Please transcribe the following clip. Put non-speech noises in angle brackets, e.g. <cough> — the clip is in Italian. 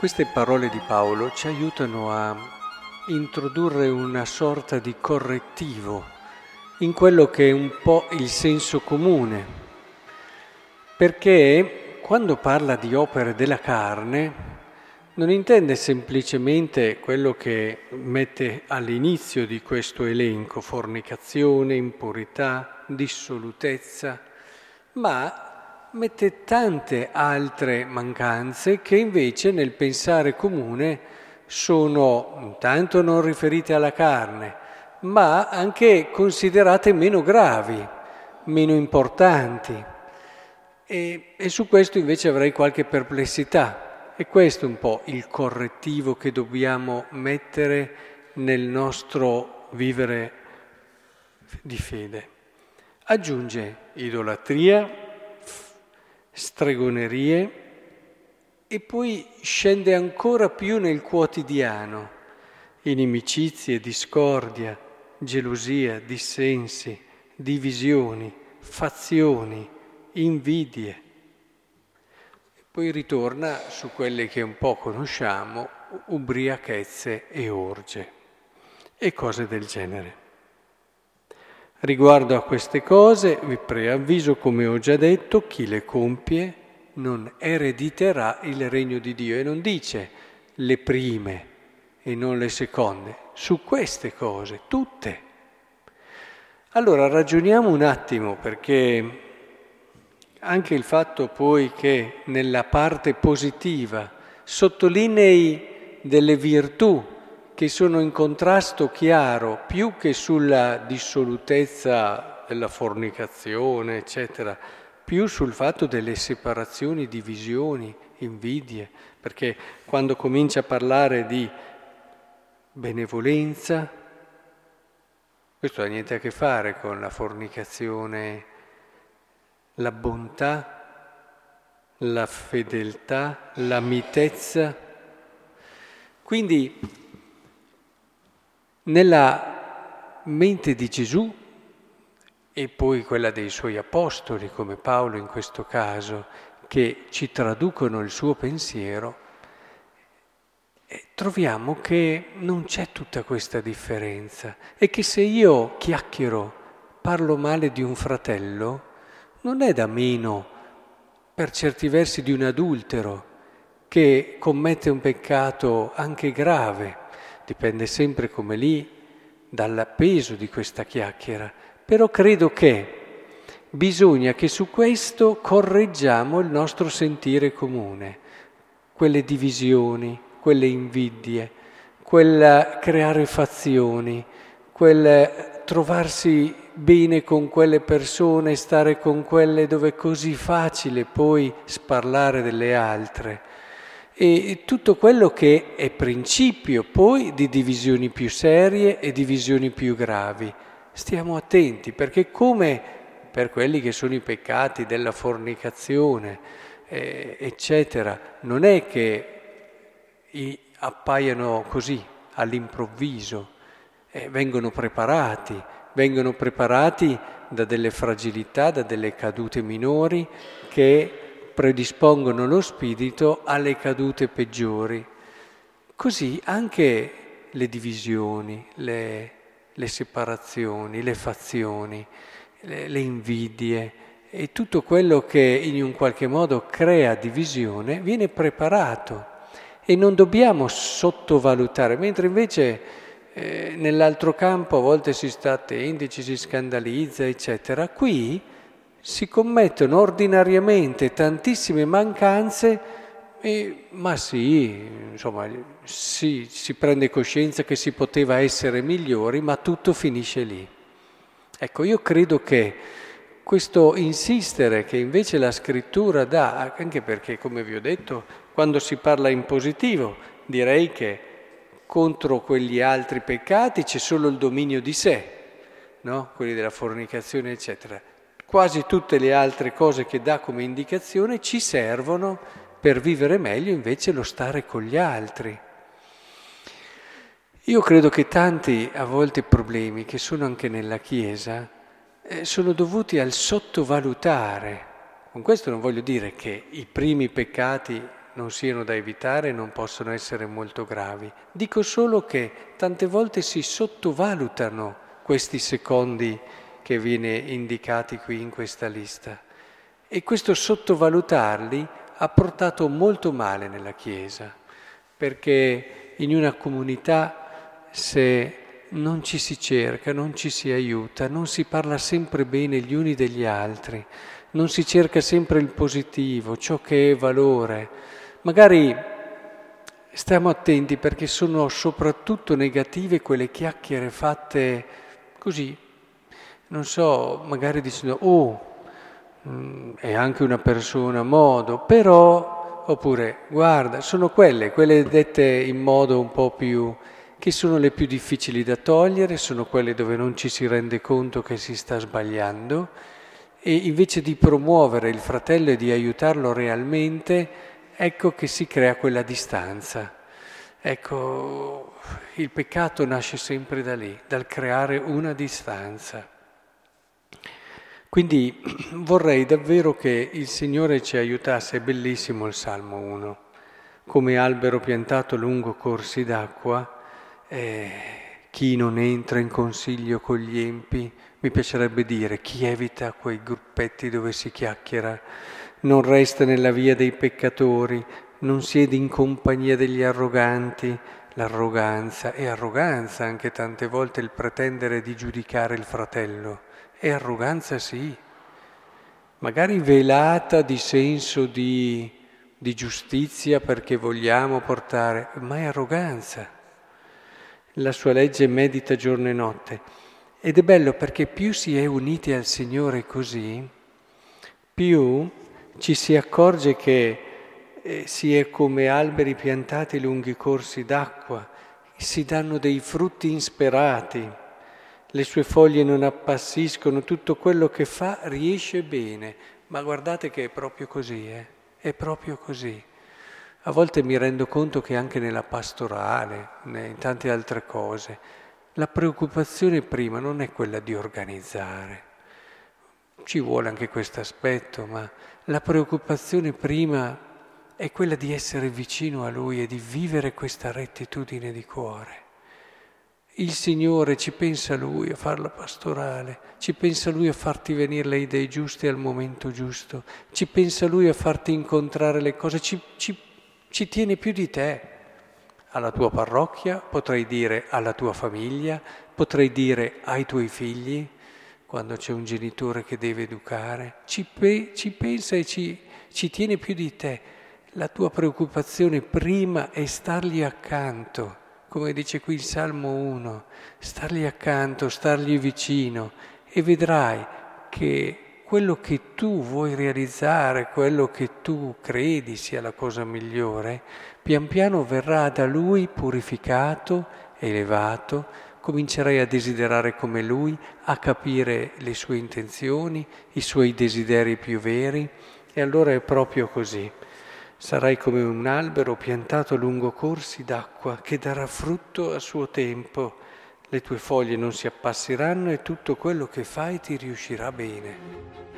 Queste parole di Paolo ci aiutano a introdurre una sorta di correttivo in quello che è un po' il senso comune, perché quando parla di opere della carne non intende semplicemente quello che mette all'inizio di questo elenco, fornicazione, impurità, dissolutezza, ma mette tante altre mancanze che invece nel pensare comune sono intanto non riferite alla carne, ma anche considerate meno gravi, meno importanti. E, e su questo invece avrei qualche perplessità. E questo è un po' il correttivo che dobbiamo mettere nel nostro vivere di fede. Aggiunge idolatria, stregonerie e poi scende ancora più nel quotidiano, inimicizie, discordia, gelosia, dissensi, divisioni, fazioni, invidie. E poi ritorna su quelle che un po' conosciamo, ubriachezze e orge e cose del genere. Riguardo a queste cose vi preavviso, come ho già detto, chi le compie non erediterà il regno di Dio e non dice le prime e non le seconde, su queste cose, tutte. Allora ragioniamo un attimo perché anche il fatto poi che nella parte positiva sottolinei delle virtù che sono in contrasto chiaro più che sulla dissolutezza della fornicazione, eccetera, più sul fatto delle separazioni, divisioni, invidie, perché quando comincia a parlare di benevolenza, questo ha niente a che fare con la fornicazione, la bontà, la fedeltà, la mitezza. Quindi nella mente di Gesù e poi quella dei suoi apostoli, come Paolo in questo caso, che ci traducono il suo pensiero, troviamo che non c'è tutta questa differenza e che se io chiacchiero, parlo male di un fratello, non è da meno per certi versi di un adultero che commette un peccato anche grave dipende sempre come lì dal peso di questa chiacchiera, però credo che bisogna che su questo correggiamo il nostro sentire comune, quelle divisioni, quelle invidie, quel creare fazioni, quel trovarsi bene con quelle persone, stare con quelle dove è così facile poi sparlare delle altre e tutto quello che è principio poi di divisioni più serie e divisioni più gravi. Stiamo attenti perché come per quelli che sono i peccati della fornicazione, eh, eccetera, non è che appaiano così all'improvviso, eh, vengono preparati, vengono preparati da delle fragilità, da delle cadute minori che predispongono lo spirito alle cadute peggiori. Così anche le divisioni, le, le separazioni, le fazioni, le, le invidie e tutto quello che in un qualche modo crea divisione viene preparato e non dobbiamo sottovalutare, mentre invece eh, nell'altro campo a volte si sta attenti, ci si scandalizza, eccetera. Qui si commettono ordinariamente tantissime mancanze, e, ma sì, insomma, sì, si prende coscienza che si poteva essere migliori, ma tutto finisce lì. Ecco, io credo che questo insistere che invece la scrittura dà, anche perché, come vi ho detto, quando si parla in positivo, direi che contro quegli altri peccati c'è solo il dominio di sé, no? quelli della fornicazione, eccetera quasi tutte le altre cose che dà come indicazione ci servono per vivere meglio invece lo stare con gli altri. Io credo che tanti a volte problemi che sono anche nella Chiesa eh, sono dovuti al sottovalutare. Con questo non voglio dire che i primi peccati non siano da evitare e non possono essere molto gravi. Dico solo che tante volte si sottovalutano questi secondi che viene indicati qui in questa lista. E questo sottovalutarli ha portato molto male nella Chiesa, perché in una comunità se non ci si cerca, non ci si aiuta, non si parla sempre bene gli uni degli altri, non si cerca sempre il positivo, ciò che è valore. Magari stiamo attenti perché sono soprattutto negative quelle chiacchiere fatte così, non so, magari dicendo, oh, mm, è anche una persona a modo, però, oppure, guarda, sono quelle, quelle dette in modo un po' più che sono le più difficili da togliere, sono quelle dove non ci si rende conto che si sta sbagliando e invece di promuovere il fratello e di aiutarlo realmente, ecco che si crea quella distanza. Ecco, il peccato nasce sempre da lì, dal creare una distanza. Quindi <clears throat> vorrei davvero che il Signore ci aiutasse, è bellissimo il Salmo 1, come albero piantato lungo corsi d'acqua, eh, chi non entra in consiglio con gli empi, mi piacerebbe dire, chi evita quei gruppetti dove si chiacchiera, non resta nella via dei peccatori, non siede in compagnia degli arroganti, l'arroganza è arroganza anche tante volte il pretendere di giudicare il fratello, è arroganza sì, magari velata di senso di, di giustizia perché vogliamo portare, ma è arroganza. La sua legge medita giorno e notte. Ed è bello perché più si è uniti al Signore così, più ci si accorge che eh, si è come alberi piantati lunghi corsi d'acqua, si danno dei frutti insperati, le sue foglie non appassiscono, tutto quello che fa riesce bene. Ma guardate che è proprio così, eh? è proprio così. A volte mi rendo conto che anche nella pastorale, in tante altre cose, la preoccupazione prima non è quella di organizzare. Ci vuole anche questo aspetto, ma la preoccupazione prima è quella di essere vicino a Lui e di vivere questa rettitudine di cuore. Il Signore ci pensa Lui a fare la pastorale, ci pensa Lui a farti venire le idee giuste al momento giusto, ci pensa Lui a farti incontrare le cose, ci, ci ci tiene più di te, alla tua parrocchia, potrei dire alla tua famiglia, potrei dire ai tuoi figli, quando c'è un genitore che deve educare, ci, pe- ci pensa e ci, ci tiene più di te. La tua preoccupazione prima è stargli accanto, come dice qui il Salmo 1, stargli accanto, stargli vicino e vedrai che quello che tu vuoi realizzare, quello che tu credi sia la cosa migliore, pian piano verrà da lui purificato, elevato, comincerai a desiderare come lui, a capire le sue intenzioni, i suoi desideri più veri e allora è proprio così. Sarai come un albero piantato lungo corsi d'acqua che darà frutto a suo tempo le tue foglie non si appassiranno e tutto quello che fai ti riuscirà bene.